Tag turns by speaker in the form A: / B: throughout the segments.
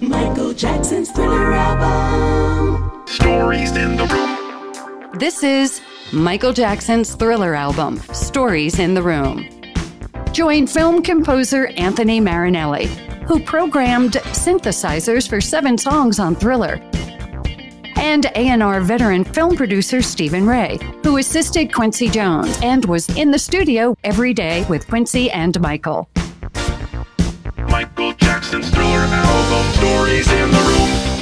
A: Michael Jackson's Thriller album.
B: Stories in the room.
C: This is Michael Jackson's Thriller album, Stories in the Room. Join film composer Anthony Marinelli, who programmed synthesizers for seven songs on Thriller, and A&R veteran film producer Stephen Ray, who assisted Quincy Jones and was in the studio every day with Quincy and Michael.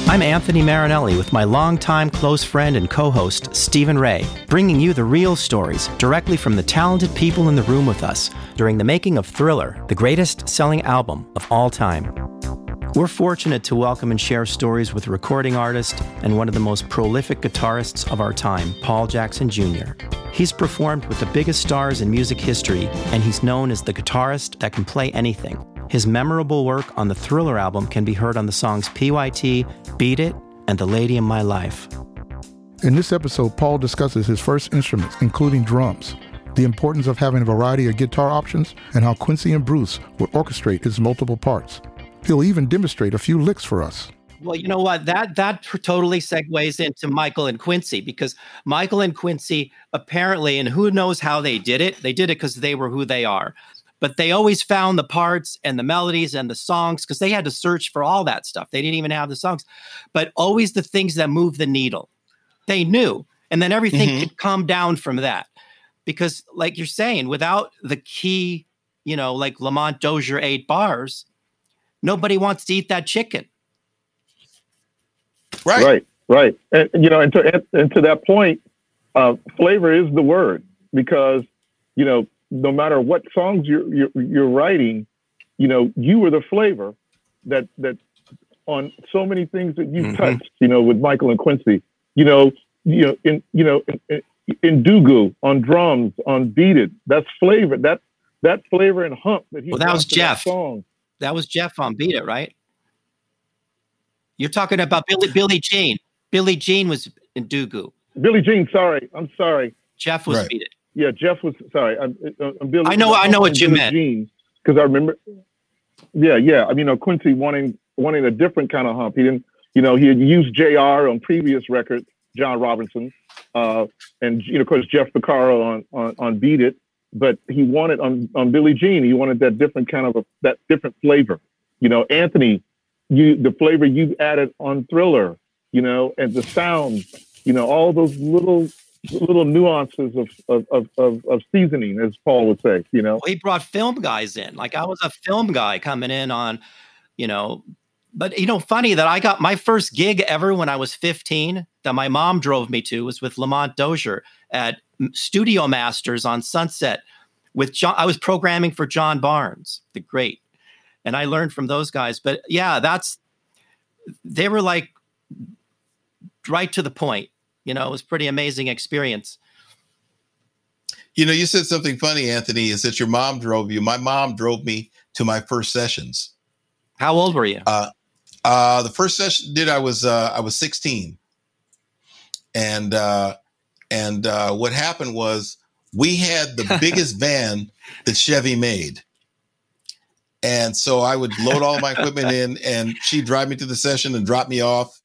D: I'm Anthony Marinelli with my longtime close friend and co host, Stephen Ray, bringing you the real stories directly from the talented people in the room with us during the making of Thriller, the greatest selling album of all time. We're fortunate to welcome and share stories with recording artist and one of the most prolific guitarists of our time, Paul Jackson Jr. He's performed with the biggest stars in music history, and he's known as the guitarist that can play anything. His memorable work on the Thriller album can be heard on the songs PYT, Beat It, and The Lady in My Life.
E: In this episode, Paul discusses his first instruments, including drums, the importance of having a variety of guitar options, and how Quincy and Bruce would orchestrate his multiple parts. He'll even demonstrate a few licks for us.
D: Well, you know what? That that totally segues into Michael and Quincy because Michael and Quincy apparently, and who knows how they did it? They did it because they were who they are. But they always found the parts and the melodies and the songs because they had to search for all that stuff. They didn't even have the songs, but always the things that move the needle. They knew, and then everything
F: Mhm.
D: could come down from that. Because, like you're saying, without the key, you know, like Lamont Dozier eight bars, nobody wants to eat that chicken.
F: Right.
G: Right, right. And you know, and to and, and to that point, uh, flavor is the word because you know, no matter what songs you're you're, you're writing, you know, you were the flavor that that on so many things that you
F: Mhm.
G: touched. You know, with Michael and Quincy. You know, you know, in you know, in, in, Ndugu on drums on Beat It. That's flavor. That that flavor and hump that he.
D: Well, that was
G: to
D: Jeff.
G: song.
D: That was Jeff on Beat It, right? You're talking about Billy Billie Jean. Billie Jean was in Dugu.
G: Billie Jean. Sorry, I'm sorry.
D: Jeff was
F: Right.
D: Beat It.
G: Yeah, Jeff was sorry. I'm, I'm.
D: I know- I know what you meant.
G: Because I remember. Yeah, yeah. I mean, you know, Quincy wanting wanting a different kind of hump. He didn't. You know, he had used JR on previous records, John Robinson, uh, and you know, of course, Jeff Porcaro on on on Beat It. But he wanted on on Billie Jean. He wanted that different kind of a, that different flavor. You know, Anthony, you the flavor you added on Thriller. You know, and the sound. You know, all those little little nuances of of, of, of, of seasoning, as Paul would say. You know,
D: Well, he brought film guys in. Like I was a film guy coming in on, you know, but you know, funny that I got my first gig ever when I was 15 that my mom drove me to was with Lamont Dozier at Studio Masters on Sunset with John. I was programming for John Barnes, the great, and I learned from those guys. But yeah, that's they were like right to the point. You know, it was pretty amazing experience.
F: You know, you said something funny, Anthony, is that your mom drove you. My mom drove me to my first sessions.
D: How old were you?
F: Uh, uh, the first session did I was uh, I was 16. And uh, and uh, what happened was we had the biggest van that Chevy made. And so I would load all my equipment in and she'd drive me to the session and drop me off.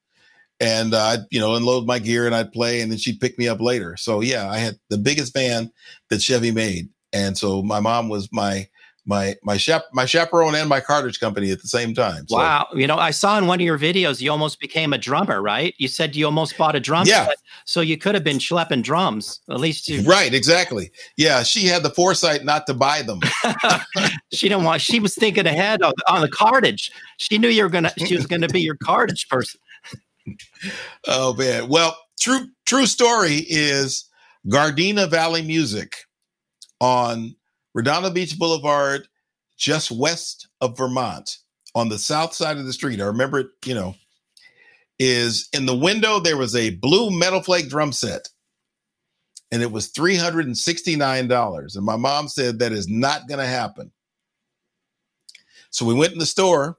F: And uh, I'd, you know, unload my gear and I'd play and then she'd pick me up later. So yeah, I had the biggest van that Chevy made. And so my mom was my my my chap my chaperone and my cartage company at the same time. So,
D: Wow. You know, I saw in one of your videos you almost became a drummer, right? You said you almost bought a drum
F: Yeah.
D: set. So you could have been schlepping drums. At least you
F: Right, exactly. Yeah, she had the foresight not to buy them.
D: she didn't want she was thinking ahead on, on the cartage. She knew you were gonna she was gonna be your cartage person.
F: Oh man. Well, true true story is Gardena Valley Music on Redondo Beach Boulevard, just west of Vermont, on the south side of the street. I remember it, you know, is in the window there was a blue metal flake drum set and it was $369 and my mom said that is not going to happen. So we went in the store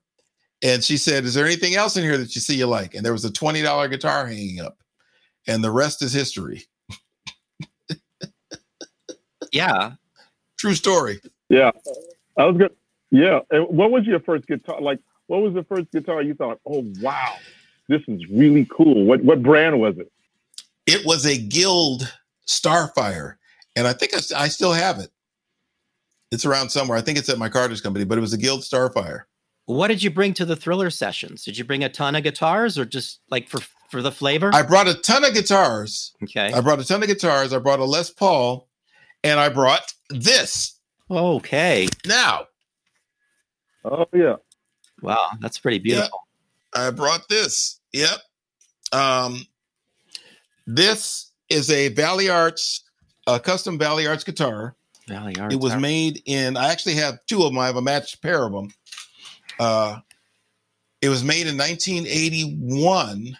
F: and she said, "Is there anything else in here that you see you like?" And there was a $20 guitar hanging up. And the rest is history.
D: Yeah.
F: True story.
G: Yeah, I was good. Yeah, and what was your first guitar? Like, what was the first guitar you thought, "Oh wow, this is really cool"? What what brand was it?
F: It was a Guild Starfire, and I think I, I still have it. It's around somewhere. I think it's at my cartage company, but it was a Guild Starfire.
D: What did you bring to the thriller sessions? Did you bring a ton of guitars or just like for for the flavor?
F: I brought a ton of guitars.
D: okay.
F: I brought a ton of guitars. I brought a Les Paul, and I brought this.
D: okay.
F: Now,
G: Oh yeah,
D: Wow, that's pretty beautiful.
F: I brought this. Yep. Um, this is a Valley Arts, a custom Valley Arts guitar.
D: Valley Arts.
F: It was made in. I actually have two of them. I have a matched pair of them. Uh, it was made in 1981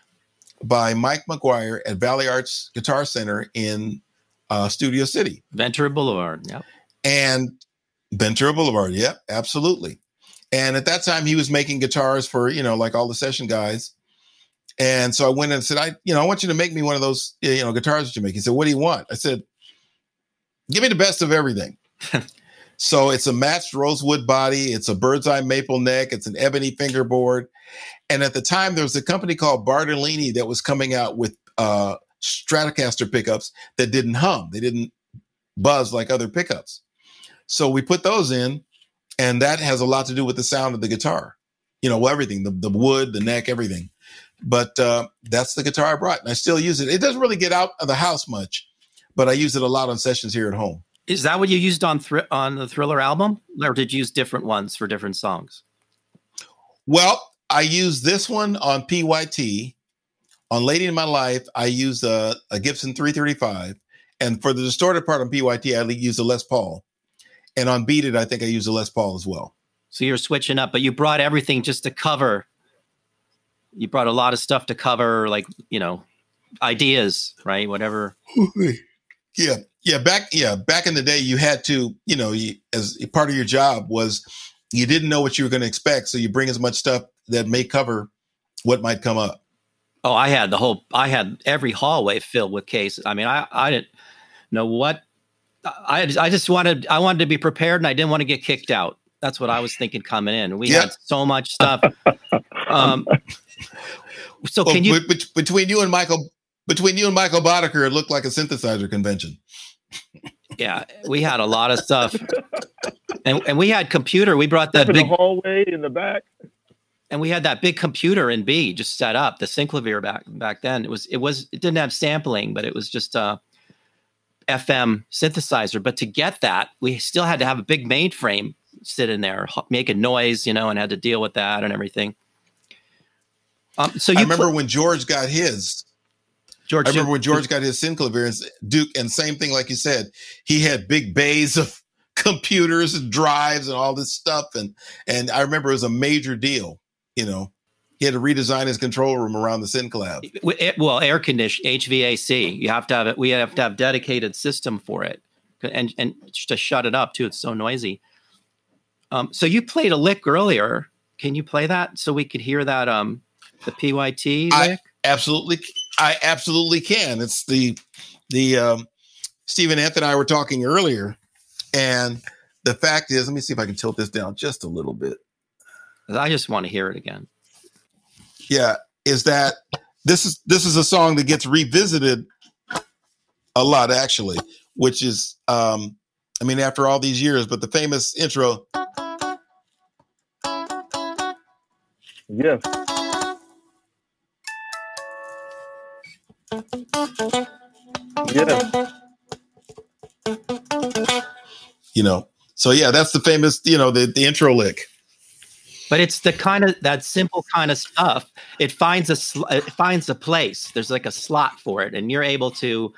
F: by Mike McGuire at Valley Arts Guitar Center in uh, Studio City
D: Ventura Boulevard. Yep.
F: and Ventura Boulevard. Yep, absolutely. And at that time, he was making guitars for you know like all the session guys. And so I went and said, I you know I want you to make me one of those you know guitars that you make. He said, What do you want? I said, Give me the best of everything. so it's a matched rosewood body. It's a bird's eye maple neck. It's an ebony fingerboard. And at the time, there was a company called Bartolini that was coming out with uh, Stratocaster pickups that didn't hum. They didn't buzz like other pickups. So we put those in, and that has a lot to do with the sound of the guitar. You know, everything the, the wood, the neck, everything. But uh, that's the guitar I brought, and I still use it. It doesn't really get out of the house much, but I use it a lot on sessions here at home.
D: Is that what you used on Thr- on the Thriller album, or did you use different ones for different songs?
F: Well, I used this one on PYT. On Lady in My Life, I used a, a Gibson 335. And for the distorted part on PYT, I used a Les Paul. And on Beat It, I think I used a Les Paul as well.
D: So you're switching up, but you brought everything just to cover. You brought a lot of stuff to cover, like you know, ideas, right? Whatever.
F: Yeah, yeah. Back, yeah, back in the day, you had to, you know, you, as part of your job was you didn't know what you were going to expect, so you bring as much stuff that may cover what might come up.
D: Oh, I had the whole. I had every hallway filled with cases. I mean, I I didn't know what. I I just wanted I wanted to be prepared, and I didn't want to get kicked out. That's what I was thinking coming in. We had so much stuff. um, so
F: Well,
D: can you?
F: be- between you and Michael, between you and Michael Boddicker, it looked like a synthesizer convention.
D: Yeah, we had a lot of stuff, and and we had computer. We brought that
G: Up in
D: big
G: the hallway in the back.
D: and we had that big computer in B just set up the Synclavier back back then. It was it was it didn't have sampling, but it was just a FM synthesizer. But to get that, we still had to have a big mainframe sit in there, h- making noise, you know, and had to deal with that and everything. Um, so you
F: I remember
D: pl-
F: when George got his.
D: George,
F: I remember when George got his Synclavier and Duke, and same thing, like you said, he had big bays of computers and drives and all this stuff, and and I remember it was a major deal. You know, he had to redesign his control room around the
D: Synclavier. well, air condition HVAC. You have to have it. We have to have dedicated system for it, and and to shut it up too. It's so noisy. Um, so you played a lick earlier. Can you play that so we could hear that? Um, the PYT
F: I-
D: lick.
F: Absolutely, I absolutely can. It's the the um, Stephen Anthony and I were talking earlier, and the fact is, let me see if I can tilt this down just a little bit.
D: I just want to hear it again.
F: yeah is that this is this is a song that gets revisited a lot actually which is um i mean after all these years but the famous intro
G: Yes. Yes.
F: you know so yeah that's the famous you know the, the intro lick
D: But it's the kind of that simple kind of stuff. It finds a sl- it finds a place. There's like a slot for it, and you're able to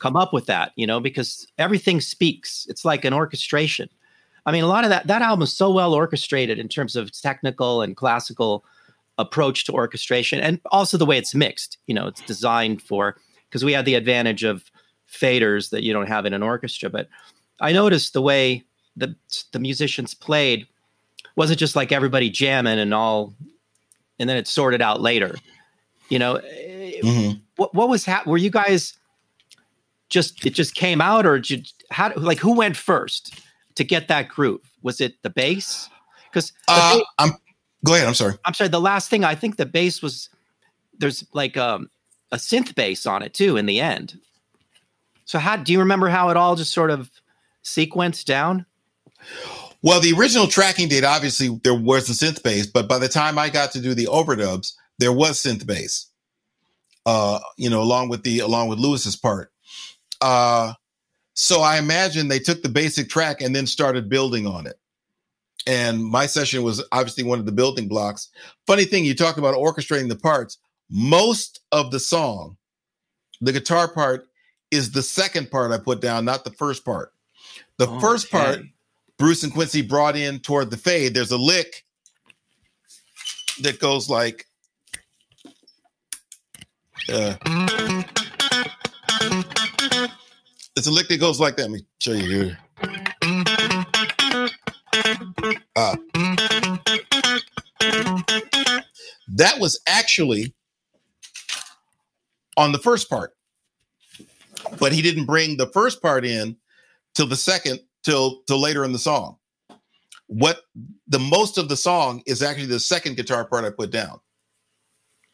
D: come up with that. You know, because everything speaks. It's like an orchestration. I mean, a lot of that that album is so well orchestrated in terms of technical and classical approach to orchestration, and also the way it's mixed. You know, it's designed for because we had the advantage of faders that you don't have in an orchestra. But I noticed the way the the musicians played wasn't just like everybody jamming and all, and then it's sorted out later. You know,
F: Mhm.
D: what what was hap- Were you guys just it just came out, or did you, how like who went first to get that groove? Was it the bass? Because
F: Uh, I'm go ahead. I'm sorry.
D: I'm sorry, the last thing I think the bass was there's like um, a synth bass on it too in the end. So how do you remember how it all just sort of sequenced down?
F: Well, the original tracking date, obviously, there was the synth bass, but by the time I got to do the overdubs, there was synth bass. Uh, you know, along with the along with Louis's part. Uh, so I imagine they took the basic track and then started building on it. And my session was obviously one of the building blocks. Funny thing, you talk about orchestrating the parts. Most of the song, the guitar part, is the second part I put down, not the first part. The first part Bruce and Quincy brought in toward the fade. There's a lick that goes like. Uh, it's a lick that goes like that. Let me show you here. Uh, that was actually on the first part, but he didn't bring the first part in till the second till till later in the song. What the most of the song is actually the second guitar part I put down.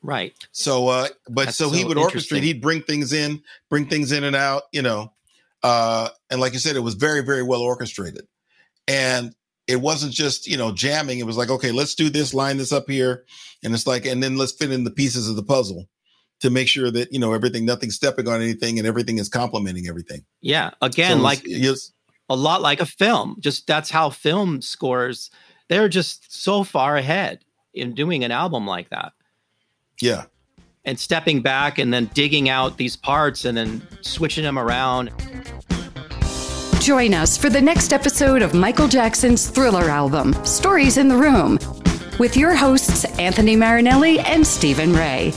D: Right.
F: So uh but
D: That's
F: so he would orchestrate, he'd bring things in, bring things in and out, you know. Uh and like you said, it was very, very well orchestrated. And it wasn't just, you know, jamming. It was like, okay, let's do this, line this up here. And it's like, and then let's fit in the pieces of the puzzle to make sure that, you know, everything, nothing's stepping on anything and everything is complementing everything.
D: Yeah.
F: So
D: Again,
F: was-
D: like
F: yes,
D: a lot like a film. Just that's how film scores. They're just so far ahead in doing an album like that.
F: yeah.
D: and stepping back and then digging out these parts and then switching them around.
C: Join us for the next episode of Michael Jackson's Thriller album, Stories in the Room, with your hosts Anthony Marinelli and Stephen Ray.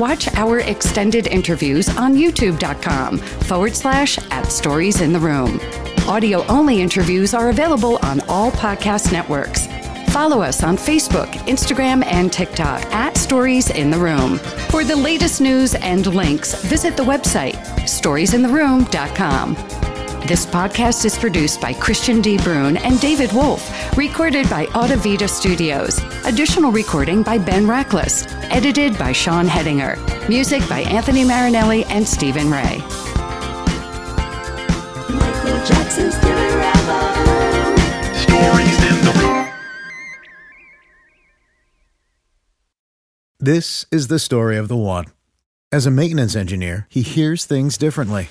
C: Watch our extended interviews on youtube.com forward slash at Stories in the Room. Audio only interviews are available on all podcast networks. Follow us on Facebook, Instagram, and TikTok at Stories in the Room. For the latest news and links, visit the website storiesintheroom.com. This podcast is produced by Christian D. Brune and David Wolf, recorded by Audavita Studios. Additional recording by Ben Rackless, edited by Sean Hedinger. Music by Anthony Marinelli and Stephen Ray.
A: Michael Jackson's Thriller album.
B: Stories in the room.
H: This is the story of the one. As a maintenance engineer, he hears things differently.